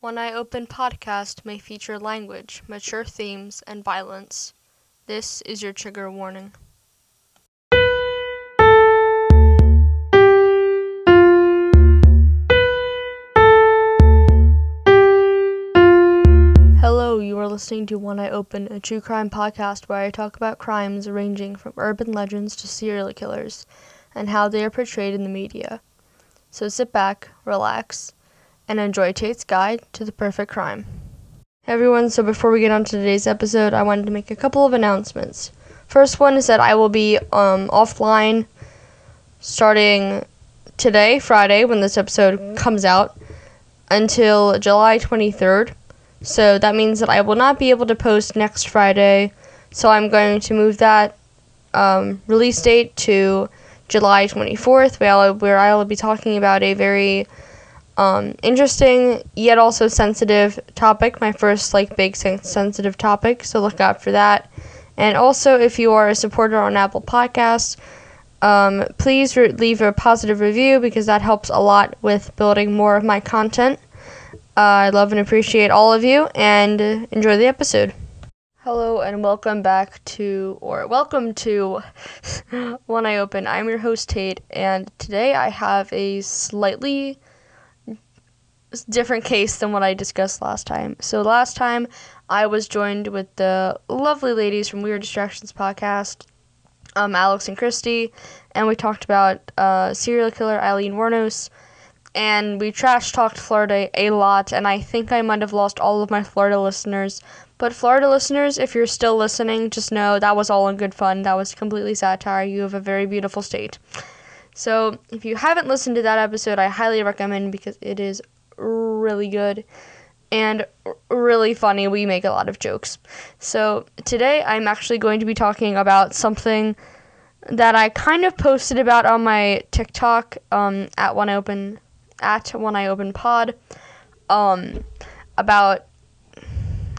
One Eye Open podcast may feature language, mature themes, and violence. This is your trigger warning. Hello, you are listening to One Eye Open, a true crime podcast where I talk about crimes ranging from urban legends to serial killers and how they are portrayed in the media. So sit back, relax, and enjoy Tate's Guide to the Perfect Crime. Hey everyone, so before we get on to today's episode, I wanted to make a couple of announcements. First one is that I will be um, offline starting today, Friday, when this episode comes out, until July 23rd. So that means that I will not be able to post next Friday. So I'm going to move that um, release date to July 24th, where I, will be talking about a very um, interesting yet also sensitive topic. My first like big sen- sensitive topic. So look out for that. And also, if you are a supporter on Apple Podcasts, um, please re- leave a positive review because that helps a lot with building more of my content. Uh, I love and appreciate all of you, and enjoy the episode. Hello, and welcome back to, or welcome to One Eye Open. I'm your host, Tate, and today I have a slightly different case than what I discussed last time. So, last time I was joined with the lovely ladies from Weird Distractions podcast, um, Alex and Christy, and we talked about uh, serial killer Aileen Wuornos and we trash talked Florida a lot, and I think I might have lost all of my Florida listeners. But Florida listeners, if you're still listening, just know that was all in good fun. That was completely satire. You have a very beautiful state. So if you haven't listened to that episode, I highly recommend because it is really good and really funny. We make a lot of jokes. So today I'm actually going to be talking about something that I kind of posted about on my TikTok um, at one open at One Eye Open Pod um, about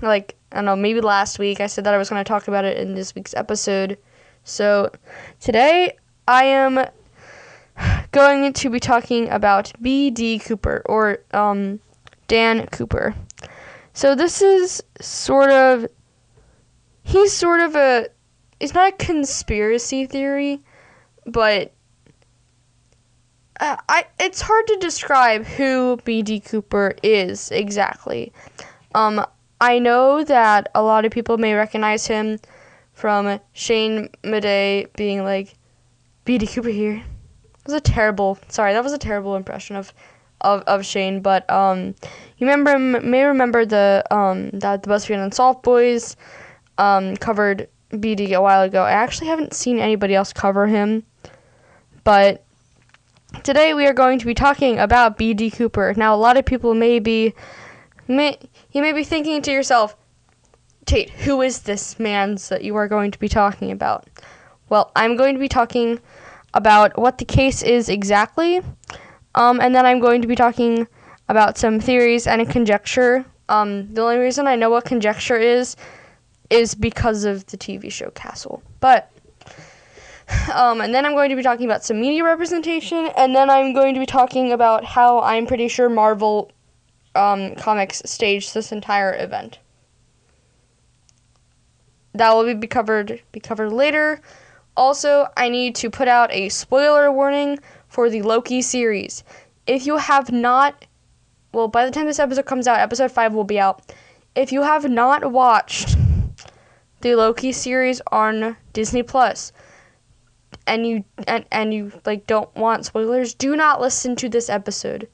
like I don't know maybe last week I said that I was going to talk about it in this week's episode. So today I am going to be talking about B.D. Cooper or um, Dan Cooper. So this is sort of he's sort of a it's not a conspiracy theory, but uh, I it's hard to describe who B.D. Cooper is exactly. Um, I know that a lot of people may recognize him from Shane Madej being like, B.D. Cooper here. Was a terrible, sorry, that was a terrible impression of, of, of Shane. But um, you remember may remember the um that the BuzzFeed Unsolved Boys um covered BD a while ago. I actually haven't seen anybody else cover him, but Today we are going to be talking about B.D. Cooper. Now, a lot of people may be, may, you may be thinking to yourself, Tate, who is this man that you are going to be talking about? Well, I'm going to be talking about what the case is exactly, um, and then I'm going to be talking about some theories and a conjecture. Um, the only reason I know what conjecture is is because of the TV show Castle. But um, and then I'm going to be talking about some media representation, and then I'm going to be talking about how I'm pretty sure Marvel um, Comics staged this entire event. That will be covered be covered later. Also, I need to put out a spoiler warning for the Loki series. If you have not, well, by the time this episode comes out, episode five will be out. If you have not watched the Loki series on Disney Plus and you and, and you like don't want spoilers, do not listen to this episode.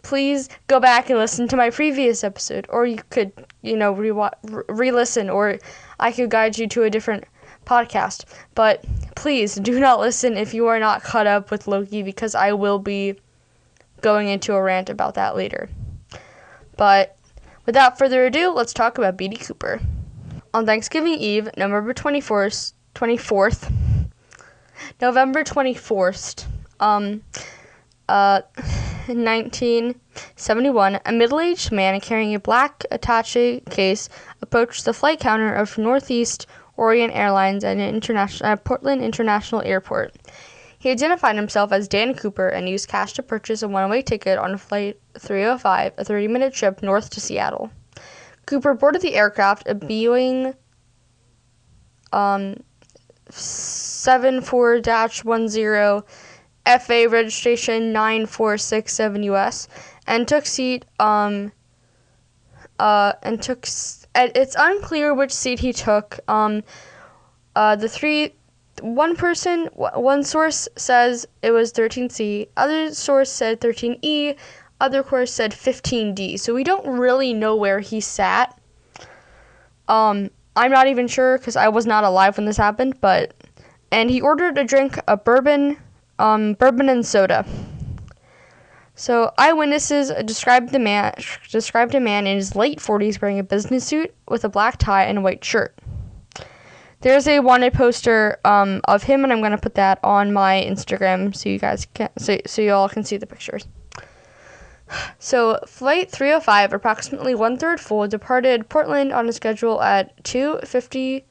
Please go back and listen to my previous episode, or you could, you know, re-listen, or I could guide you to a different podcast. But please do not listen if you are not caught up with Loki, because I will be going into a rant about that later. But without further ado, let's talk about B.D. Cooper. On Thanksgiving Eve, November 24th, 24th November 24th, um, uh, 1971, a middle aged man carrying a black attache case approached the flight counter of Northeast Orient Airlines at, at Portland International Airport. He identified himself as Dan Cooper and used cash to purchase a one way ticket on Flight 305, a 30 minute trip north to Seattle. Cooper boarded the aircraft, a Boeing um, 74 10 FA registration 9467 US, and took seat um, uh, and took. It's unclear which seat he took. Um, uh, the three one person, one source says it was 13C, other source said 13E, other source said 15D. So we don't really know where he sat. Um, I'm not even sure because I was not alive when this happened, but and he ordered a drink, a bourbon, um, bourbon and soda. So eyewitnesses described the man described a man in his late 40s wearing a business suit with a black tie and a white shirt. There's a wanted poster um, of him, and I'm gonna put that on my Instagram so you guys can so so you all can see the pictures. So, flight 305, approximately one third full, departed Portland on a schedule at 2:50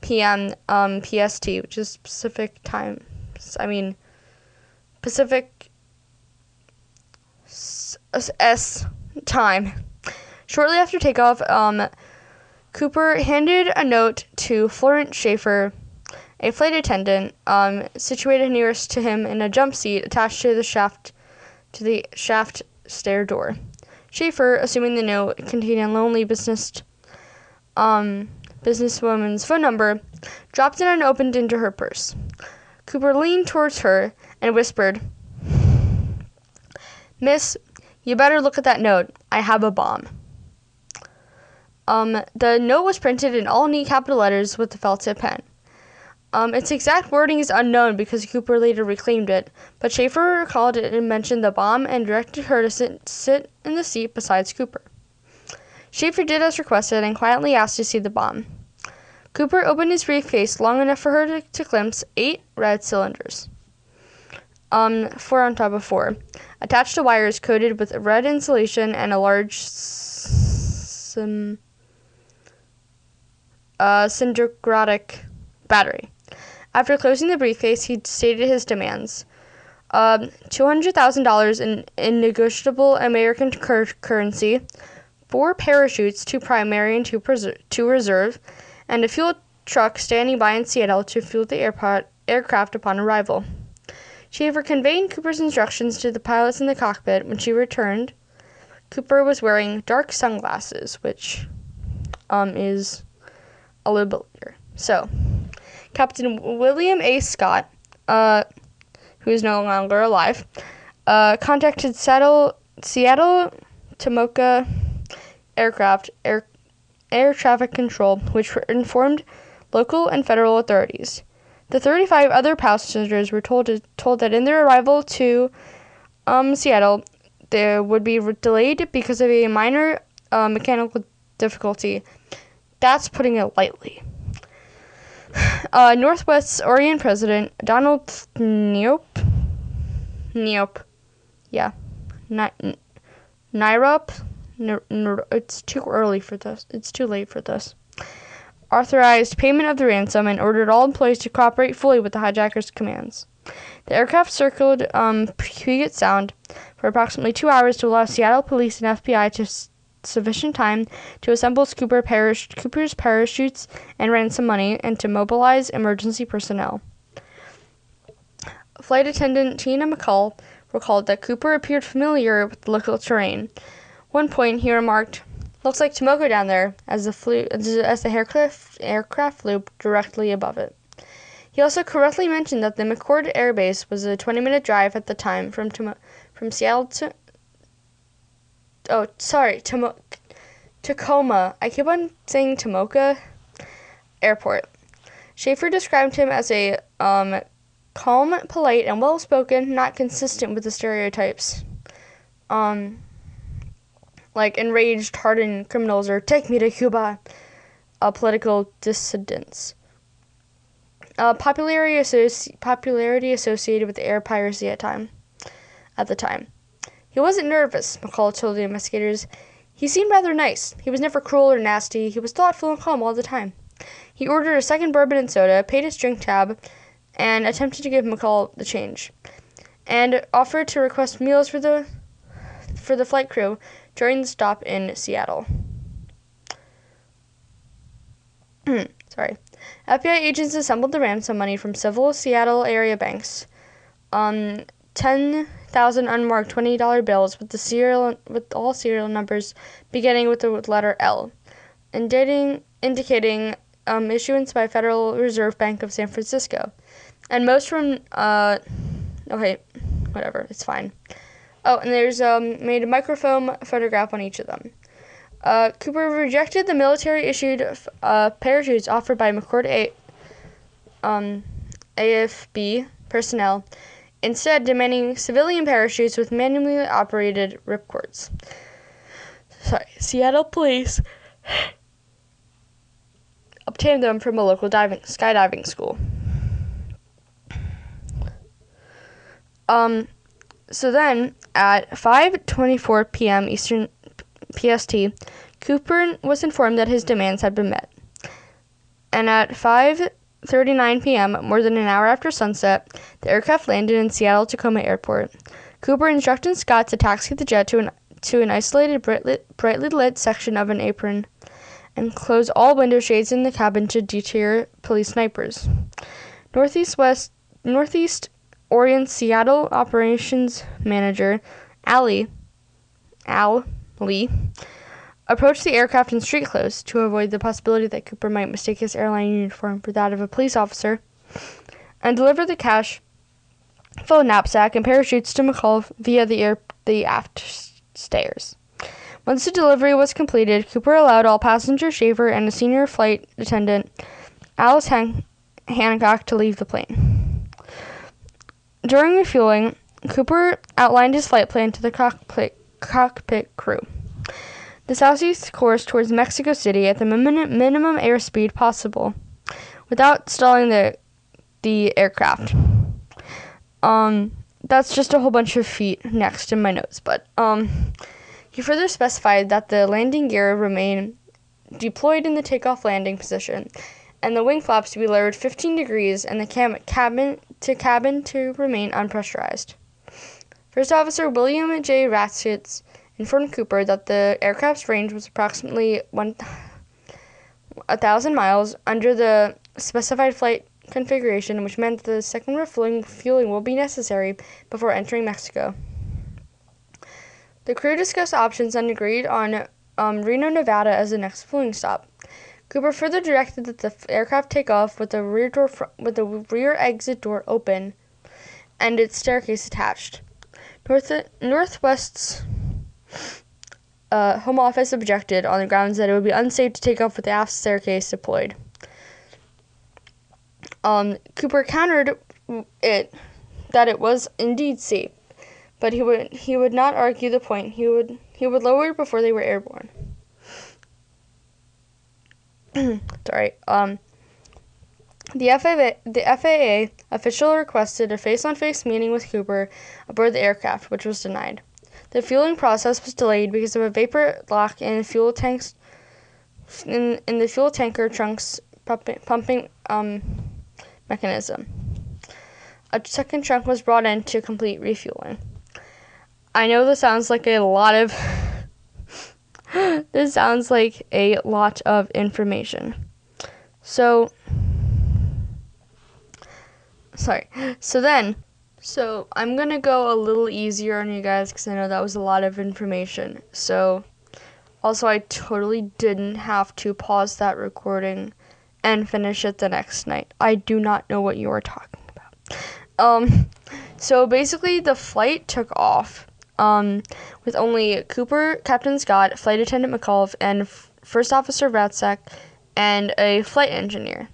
p.m. Um, PST, which is Pacific time. I mean, Pacific S, S time. Shortly after takeoff, um, Cooper handed a note to Florence Schaefer, a flight attendant, um, situated nearest to him in a jump seat attached to the shaft to the shaft stair door. Schaefer, assuming the note contained a lonely business um, businesswoman's phone number, dropped it and opened into her purse. Cooper leaned towards her and whispered, Miss, you better look at that note. I have a bomb. Um, the note was printed in all neat capital letters with a felt tip pen. Um, its exact wording is unknown because Cooper later reclaimed it, but Schaefer recalled it and mentioned the bomb and directed her to sit, sit in the seat beside Cooper. Schaefer did as requested and quietly asked to see the bomb. Cooper opened his briefcase long enough for her to, to glimpse eight red cylinders. Um, four on top of four, attached to wires coated with red insulation and a large sim, uh, battery. After closing the briefcase, he stated his demands. Um, $200,000 in, in negotiable American cur- currency, four parachutes, two primary and two, preser- two reserve, and a fuel truck standing by in Seattle to fuel the airport, aircraft upon arrival. Schaefer conveyed Cooper's instructions to the pilots in the cockpit. When she returned, Cooper was wearing dark sunglasses, which um, is a little bit later. So, Captain William A. Scott, uh, who is no longer alive, uh, contacted Seattle, Seattle Tomoka Aircraft Air, Air Traffic Control, which informed local and federal authorities. The 35 other passengers were told to, told that in their arrival to um, Seattle, they would be delayed because of a minor uh, mechanical difficulty. That's putting it lightly. Uh, Northwest's Orient president Donald Neop, Neop, yeah, Ni- Nirop. It's too early for this. It's too late for this. Authorized payment of the ransom and ordered all employees to cooperate fully with the hijackers' commands. The aircraft circled um, Puget Sound for approximately two hours to allow Seattle police and FBI to sufficient time to assemble Cooper parash- Cooper's parachutes and ransom money and to mobilize emergency personnel. Flight attendant Tina McCall recalled that Cooper appeared familiar with the local terrain. One point he remarked, "Looks like Tomoka down there," as the flew as the aircraft aircraft flew directly above it. He also correctly mentioned that the McChord Air Base was a 20-minute drive at the time from from Seattle to oh sorry Tomo- Tacoma. I keep on saying Tomoka Airport. Schaefer described him as a um, calm, polite, and well-spoken, not consistent with the stereotypes. Um, like enraged, hardened criminals or "Take me to Cuba," uh, political dissidents. Uh, popularity, associ- popularity associated with air piracy at time, at the time. He wasn't nervous, McCall told the investigators. He seemed rather nice. He was never cruel or nasty. He was thoughtful and calm all the time. He ordered a second bourbon and soda, paid his drink tab, and attempted to give McCall the change, and offered to request meals for the for the flight crew during the stop in Seattle. Sorry. FBI agents assembled the ransom money from several Seattle area banks. Um, 10,000 unmarked $20 bills with the serial with all serial numbers beginning with the letter L, indicating indicating um, issuance by Federal Reserve Bank of San Francisco, and most from uh, okay, whatever, it's fine. Oh, and there's um, made a microfilm photograph on each of them. Uh, Cooper rejected the military issued uh, parachutes offered by McChord A- um, AFB personnel, instead, demanding civilian parachutes with manually operated ripcords. Sorry, Seattle police obtained them from a local diving skydiving school. Um, so then at 5:24 p.m. Eastern PST, Cooper was informed that his demands had been met. And at 5:39 p.m., more than an hour after sunset, the aircraft landed in Seattle Tacoma Airport. Cooper instructed Scott to taxi the jet to an to an isolated brightly, lit section of an apron and close all window shades in the cabin to deter police snipers. Northeast West Northeast Orient Seattle operations manager Ali Al Lee approached the aircraft in street clothes to avoid the possibility that Cooper might mistake his airline uniform for that of a police officer, and delivered the cash, full knapsack, and parachutes to McCall via the air the aft stairs. Once the delivery was completed, Cooper allowed all passenger Shaver and a senior flight attendant, Alice Han- Hancock, to leave the plane. During refueling, Cooper outlined his flight plan to the cockpit cockpit crew. The southeast course towards Mexico City at the min- minimum airspeed possible, without stalling the the aircraft. Um, that's just a whole bunch of feet next in my notes, but um, he further specified that the landing gear remain deployed in the takeoff landing position, and the wing flaps to be lowered 15 degrees, and the cam- cabin to cabin to remain unpressurized. First Officer William J. Ratchets informed Cooper that the aircraft's range was approximately one thousand miles under the specified flight configuration, which meant that the second refueling fueling will be necessary before entering Mexico. The crew discussed options and agreed on um, Reno, Nevada as the next fueling stop. Cooper further directed that the aircraft take off with the rear door fr- with the rear exit door open and its staircase attached. North Northwest's uh, home office objected on the grounds that it would be unsafe to take off with the aft staircase deployed. Um, Cooper countered it that it was indeed safe, but he would he would not argue the point. He would he would lower it before they were airborne. Sorry. Um, the FAA, the FAA official requested a face-on-face meeting with Cooper aboard the aircraft, which was denied. The fueling process was delayed because of a vapor lock in fuel tanks in, in the fuel tanker trunk's pumping, pumping um, mechanism. A second trunk was brought in to complete refueling. I know this sounds like a lot of this sounds like a lot of information. So sorry. So then, so I'm gonna go a little easier on you guys because I know that was a lot of information. So, also, I totally didn't have to pause that recording and finish it the next night. I do not know what you are talking about. Um, so basically, the flight took off. Um, with only Cooper, Captain Scott, Flight Attendant McCullough, and F- First Officer Ratzak, and a flight engineer.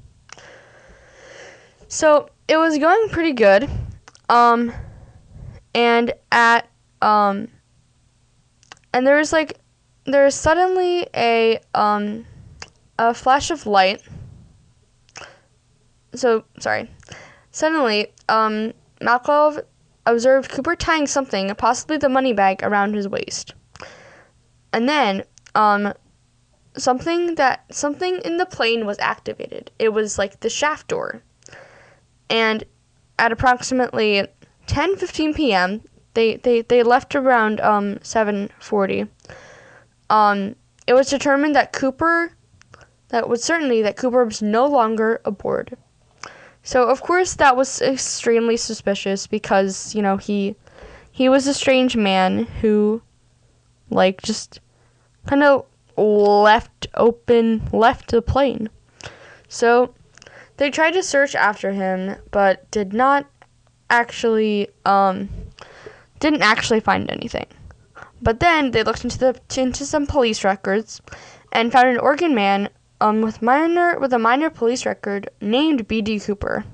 So it was going pretty good. Um, and at um, and there was like there was suddenly a um a flash of light. So sorry. Suddenly, um, Malkov observed Cooper tying something, possibly the money bag, around his waist. And then, um, something that something in the plane was activated. It was like the shaft door and at approximately 10:15 p.m., they, they, they left around um 7:40. Um, it was determined that Cooper, that was certainly that Cooper was no longer aboard. So of course that was extremely suspicious because you know he he was a strange man who like just kind of left open left the plane. So they tried to search after him but did not actually um didn't actually find anything. But then they looked into the into some police records and found an Oregon man um with minor with a minor police record named B.D. Cooper.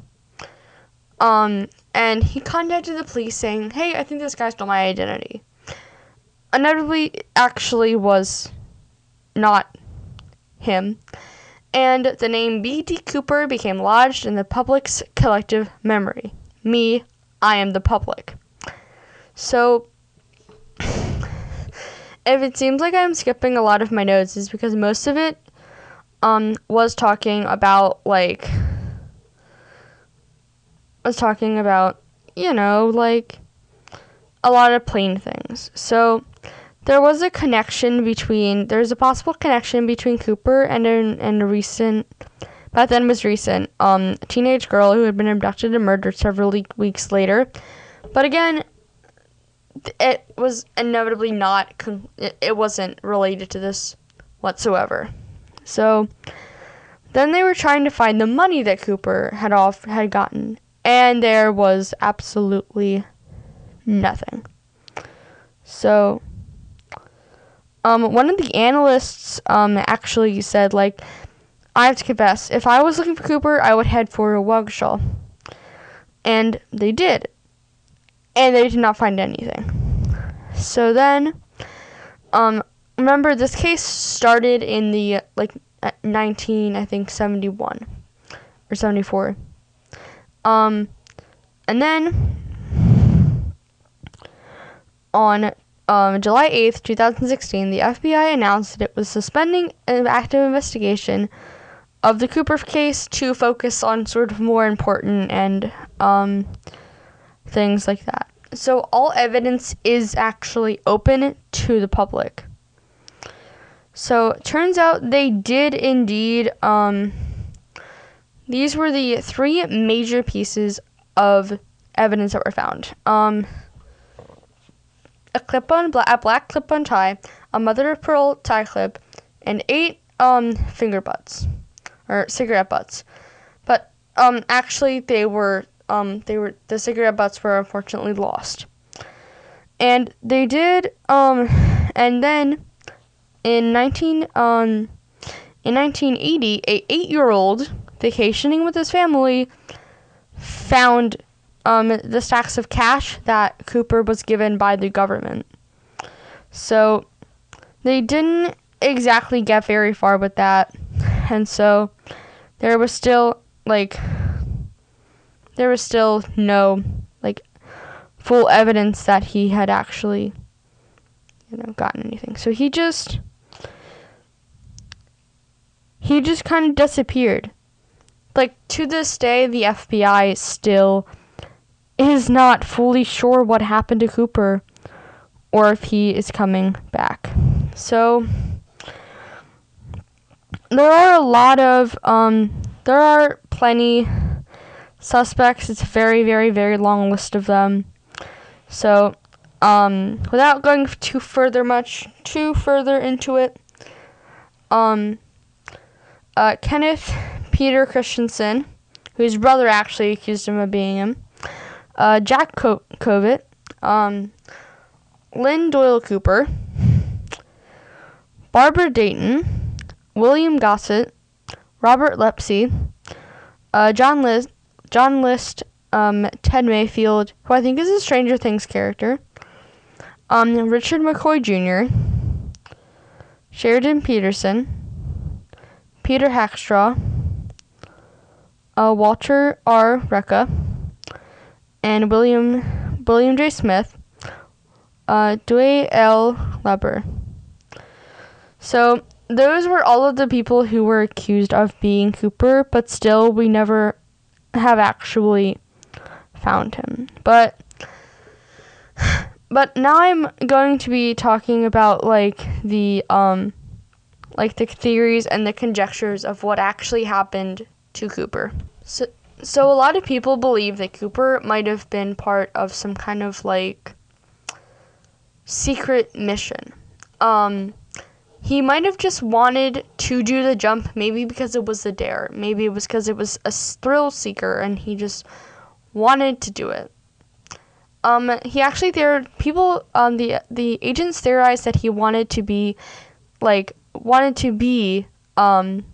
Um and he contacted the police saying, "Hey, I think this guy stole my identity." Inevitably, actually was not him, and the name B.D. Cooper became lodged in the public's collective memory. Me, I am the public. So, if it seems like I'm skipping a lot of my notes, is because most of it um, was talking about like was talking about, you know, like a lot of plain things. So there was a connection between there's a possible connection between Cooper and a, and a recent back then was recent um teenage girl who had been abducted and murdered several weeks later. But again, it was inevitably not it wasn't related to this whatsoever. So then they were trying to find the money that Cooper had off had gotten and there was absolutely nothing. So, um, one of the analysts um, actually said, like, I have to confess, if I was looking for Cooper, I would head for Waukesha. And they did. And they did not find anything. So then, um, remember this case started in the like 19, I think 71 or 74. Um, and then on um, July 8th, 2016, the FBI announced that it was suspending an active investigation of the Cooper case to focus on sort of more important and um, things like that. So all evidence is actually open to the public. So turns out they did indeed um, these were the three major pieces of evidence that were found. Um, a clip-on, bla- a black clip-on tie, a mother-of-pearl tie clip, and eight um, finger butts or cigarette butts. But um, actually, they were um, they were the cigarette butts were unfortunately lost. And they did um, and then in 19 um in 1980, a eight-year-old vacationing with his family, found um, the stacks of cash that Cooper was given by the government. So they didn't exactly get very far with that. And so there was still like there was still no like full evidence that he had actually you know gotten anything. So he just he just kind of disappeared like to this day the FBI still is not fully sure what happened to Cooper or if he is coming back. So there are a lot of um there are plenty suspects. It's a very very very long list of them. So um without going too further much too further into it um uh, Kenneth Peter Christensen, whose brother actually accused him of being him, uh, Jack Co- Covet, um, Lynn Doyle Cooper, Barbara Dayton, William Gossett, Robert Lepsy, uh, John List, John List, um, Ted Mayfield, who I think is a Stranger Things character, um, Richard McCoy Jr., Sheridan Peterson, Peter Rackstraw, uh, Walter R. Reca, and William William J. Smith, uh, Duane L. Weber. So those were all of the people who were accused of being Cooper, but still we never have actually found him. But but now I'm going to be talking about like the um like the theories and the conjectures of what actually happened to Cooper. So so a lot of people believe that Cooper might have been part of some kind of like secret mission. Um he might have just wanted to do the jump maybe because it was a dare maybe it was because it was a thrill seeker and he just wanted to do it um he actually there people um the the agents theorized that he wanted to be like wanted to be um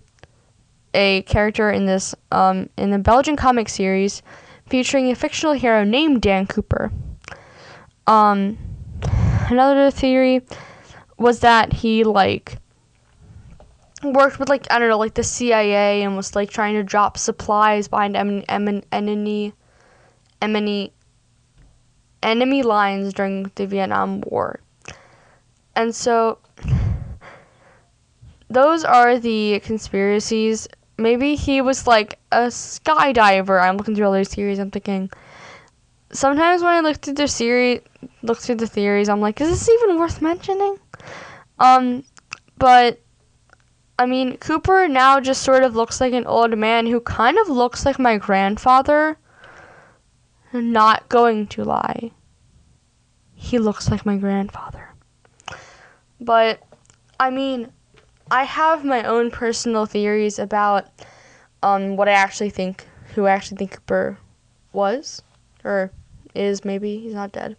a character in this um in the Belgian comic series featuring a fictional hero named Dan Cooper um another theory was that he like worked with like I don't know like the CIA and was like trying to drop supplies behind em- em- enemy enemy enemy lines during the Vietnam War. And so those are the conspiracies. Maybe he was like a skydiver. I'm looking through all those theories. I'm thinking. Sometimes when I look through the series, look through the theories, I'm like, is this even worth mentioning? Um, but I mean, Cooper now just sort of looks like an old man who kind of looks like my grandfather. I'm Not going to lie. He looks like my grandfather. But, I mean, I have my own personal theories about um, what I actually think, who I actually think Cooper was, or is maybe, he's not dead.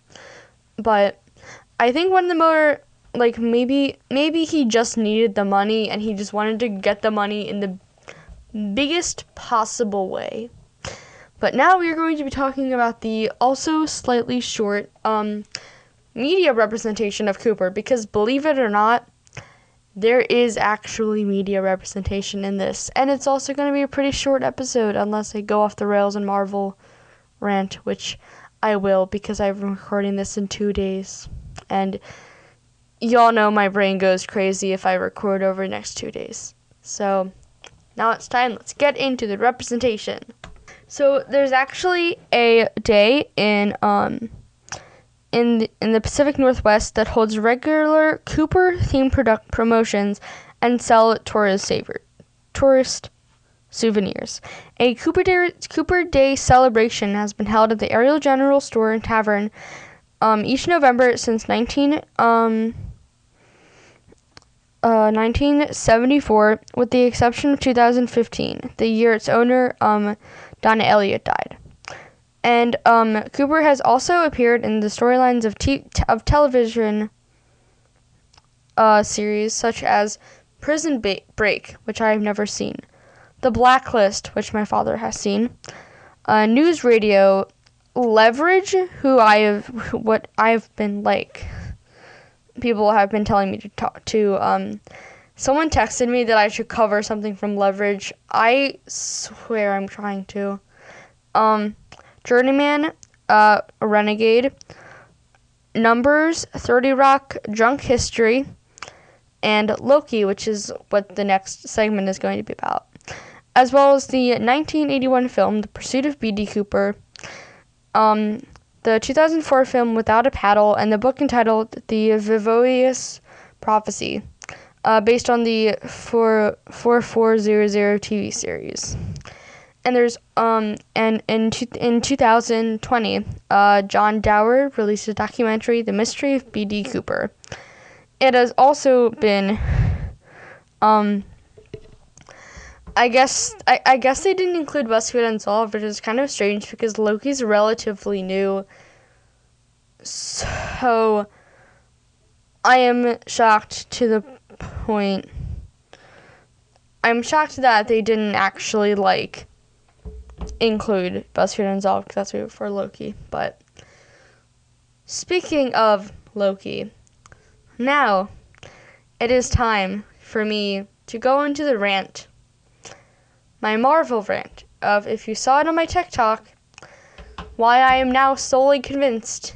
But I think one of the more like maybe maybe he just needed the money and he just wanted to get the money in the biggest possible way. But now we are going to be talking about the also slightly short um, media representation of Cooper because believe it or not, there is actually media representation in this. And it's also going to be a pretty short episode unless I go off the rails and Marvel rant, which I will because I'm recording this in two days. And y'all know my brain goes crazy if I record over the next two days. So now it's time. Let's get into the representation. So there's actually a day in um in the, in the Pacific Northwest that holds regular Cooper themed product promotions and sell tourist saver tourist souvenirs. A Cooper Day, Cooper Day celebration has been held at the Ariel General Store and Tavern um, each November since 19 um, uh, 1974, with the exception of 2015, the year its owner, um, Donna Elliott, died. And um, Cooper has also appeared in the storylines of, t- of television uh, series such as Prison ba- Break, which I have never seen, The Blacklist, which my father has seen, uh, News Radio, Leverage, who I have what I've been like people have been telling me to talk to. Um, someone texted me that I should cover something from Leverage. I swear I'm trying to. Um, Journeyman, uh, Renegade, Numbers, 30 Rock, Drunk History, and Loki, which is what the next segment is going to be about, as well as the 1981 film The Pursuit of B.D. Cooper. Um, the 2004 film Without a Paddle, and the book entitled The Vesuvius Prophecy, uh, based on the 4, 4400 TV series. And there's um and in two, in 2020, uh, John Dower released a documentary, The Mystery of B.D. Cooper. It has also been um I guess I, I guess they didn't include BuzzFeed Unsolved, which is kind of strange because Loki's relatively new. So I am shocked to the point. I'm shocked that they didn't actually like include BuzzFeed Unsolved because that's for Loki. But speaking of Loki, now it is time for me to go into the rant my Marvel rant of if you saw it on my TikTok, why I am now solely convinced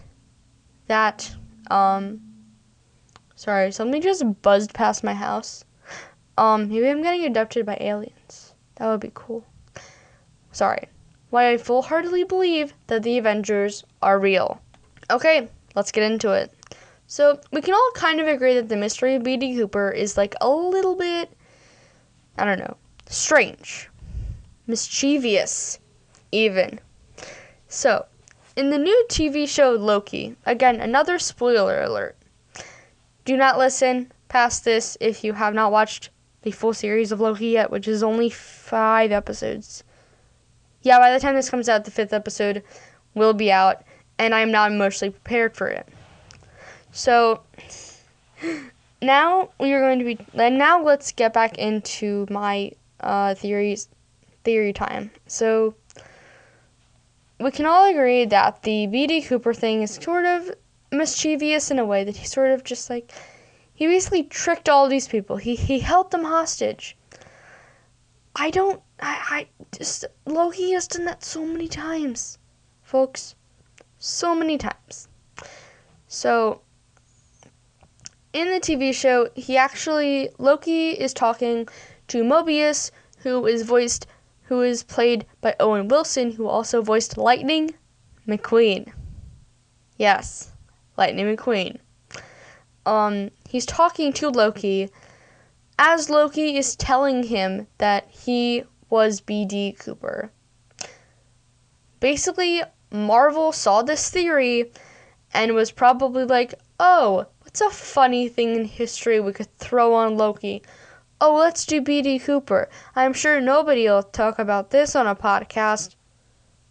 that um sorry, something just buzzed past my house. Um maybe I'm getting abducted by aliens. That would be cool. Sorry. why I full heartedly believe that the Avengers are real. Okay, let's get into it. So, we can all kind of agree that the mystery of B.D. Cooper is like a little bit, I don't know, strange, mischievous, even. So, in the new TV show Loki, again, another spoiler alert. Do not listen past this if you have not watched the full series of Loki yet, which is only five episodes. Yeah, by the time this comes out, the fifth episode will be out, and I am not emotionally prepared for it. So now we are going to be. And now let's get back into my uh, theories, theory time. So we can all agree that the B.D. Cooper thing is sort of mischievous in a way that he sort of just like he basically tricked all these people. He he held them hostage. I don't I, I just Loki has done that so many times, folks. So many times. So in the TV show, he actually Loki is talking to Mobius, who is voiced who is played by Owen Wilson, who also voiced Lightning McQueen. Yes, Lightning McQueen. Um, he's talking to Loki as Loki is telling him that he was BD Cooper. Basically, Marvel saw this theory and was probably like, oh, what's a funny thing in history we could throw on Loki? Oh, let's do BD Cooper. I'm sure nobody will talk about this on a podcast.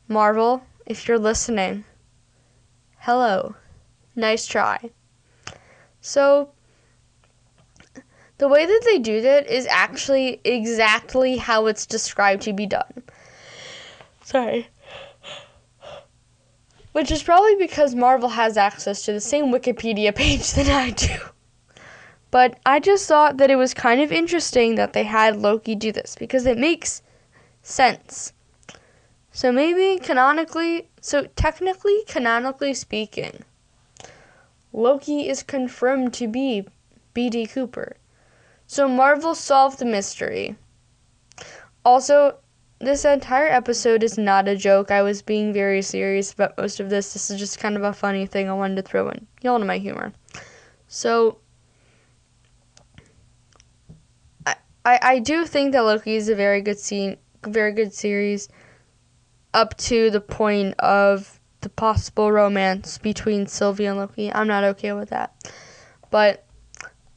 Marvel, if you're listening, hello. Nice try. So, the way that they do that is actually exactly how it's described to be done. Sorry. Which is probably because Marvel has access to the same Wikipedia page that I do. But I just thought that it was kind of interesting that they had Loki do this because it makes sense. So maybe canonically, so technically, canonically speaking, Loki is confirmed to be B.D. Cooper. So Marvel solved the mystery. Also, this entire episode is not a joke. I was being very serious about most of this. This is just kind of a funny thing I wanted to throw in. Y'all know my humor. So, I, I, I do think that Loki is a very good scene, very good series, up to the point of the possible romance between Sylvie and Loki. I'm not okay with that. But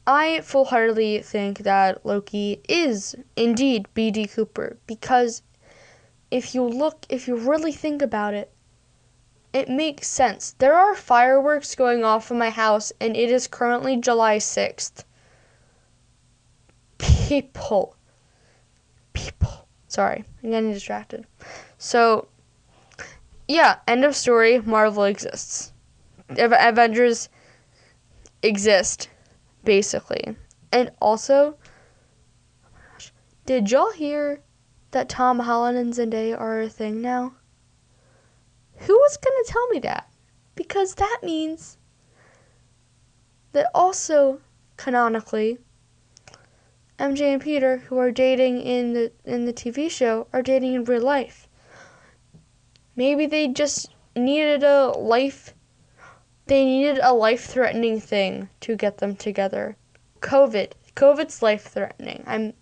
I full heartedly think that Loki is indeed B.D. Cooper because if you look, if you really think about it, it makes sense. There are fireworks going off in my house and it is currently July 6th. People. People. Sorry, I'm getting distracted. So, yeah, end of story. Marvel exists. Avengers exist basically. And also, did y'all hear that Tom Holland and Zendaya are a thing now? Who was gonna tell me that? Because that means that also canonically MJ and Peter, who are dating in the in the TV show, are dating in real life. Maybe they just needed a life they needed a life threatening thing to get them together. COVID. COVID's life threatening. I'm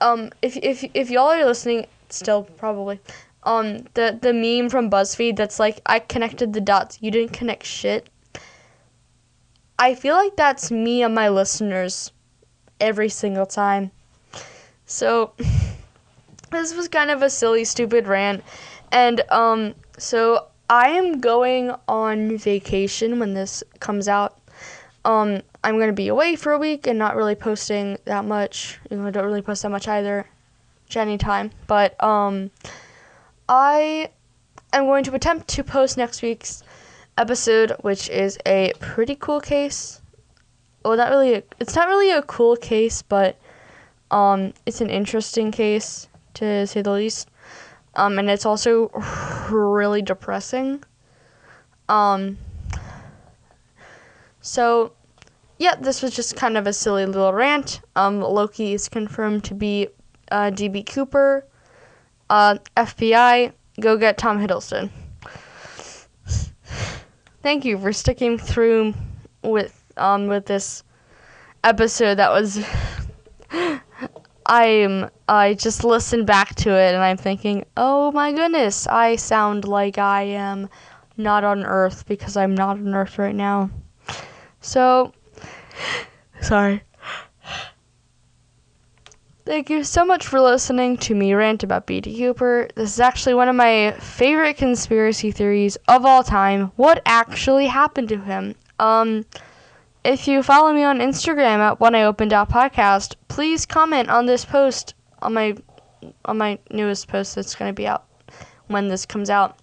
um if if if y'all are listening still probably um the the meme from BuzzFeed that's like I connected the dots. You didn't connect shit. I feel like that's me and my listeners every single time. So this was kind of a silly stupid rant and um so I am going on vacation when this comes out. Um, I'm gonna be away for a week and not really posting that much. You know, I don't really post that much either, any time. But um, I am going to attempt to post next week's episode, which is a pretty cool case. Well, not really. A, it's not really a cool case, but um, it's an interesting case to say the least. Um, and it's also really depressing. Um, so, yeah, this was just kind of a silly little rant. Um, Loki is confirmed to be uh, DB Cooper, Uh, FBI, go get Tom Hiddleston. Thank you for sticking through with um with this episode that was I'm I just listened back to it and I'm thinking, "Oh my goodness, I sound like I am not on earth because I'm not on earth right now." So sorry. Thank you so much for listening to me rant about D.B. Cooper. This is actually one of my favorite conspiracy theories of all time. What actually happened to him? Um, if you follow me on Instagram at oneeyeopen.podcast, please comment on this post on my on my newest post that's going to be out when this comes out.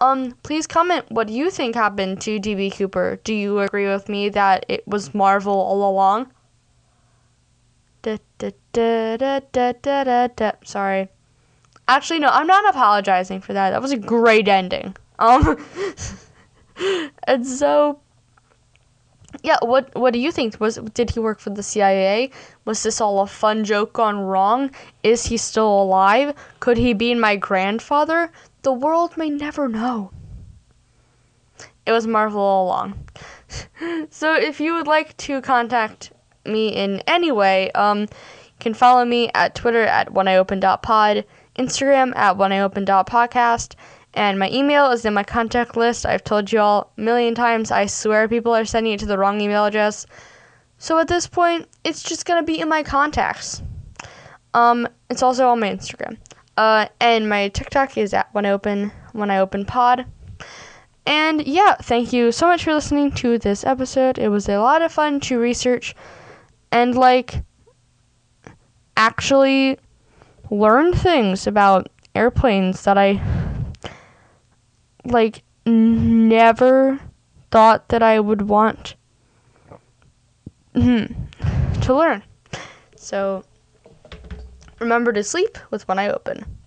Um, please comment what you think happened to DB Cooper. Do you agree with me that it was Marvel all along? Da, da, da, da, da, da, da, da. Sorry. Actually, no, I'm not apologizing for that. That was a great ending. Um, and so, yeah. What What do you think? Was did he work for the CIA? Was this all a fun joke gone wrong? Is he still alive? Could he be my grandfather? The world may never know. It was Marvel all along. so, if you would like to contact me in any way, um, you can follow me at Twitter at whenopen.pod, Instagram at whenopen.podcast, and my email is in my contact list. I've told you all a million times. I swear people are sending it to the wrong email address. So at this point, it's just gonna be in my contacts. Um, it's also on my Instagram. Uh, and my TikTok is at when I open when I open pod. And yeah, thank you so much for listening to this episode. It was a lot of fun to research and like actually learn things about airplanes that I like never thought that I would want hmm, to learn. So remember to sleep with one eye open.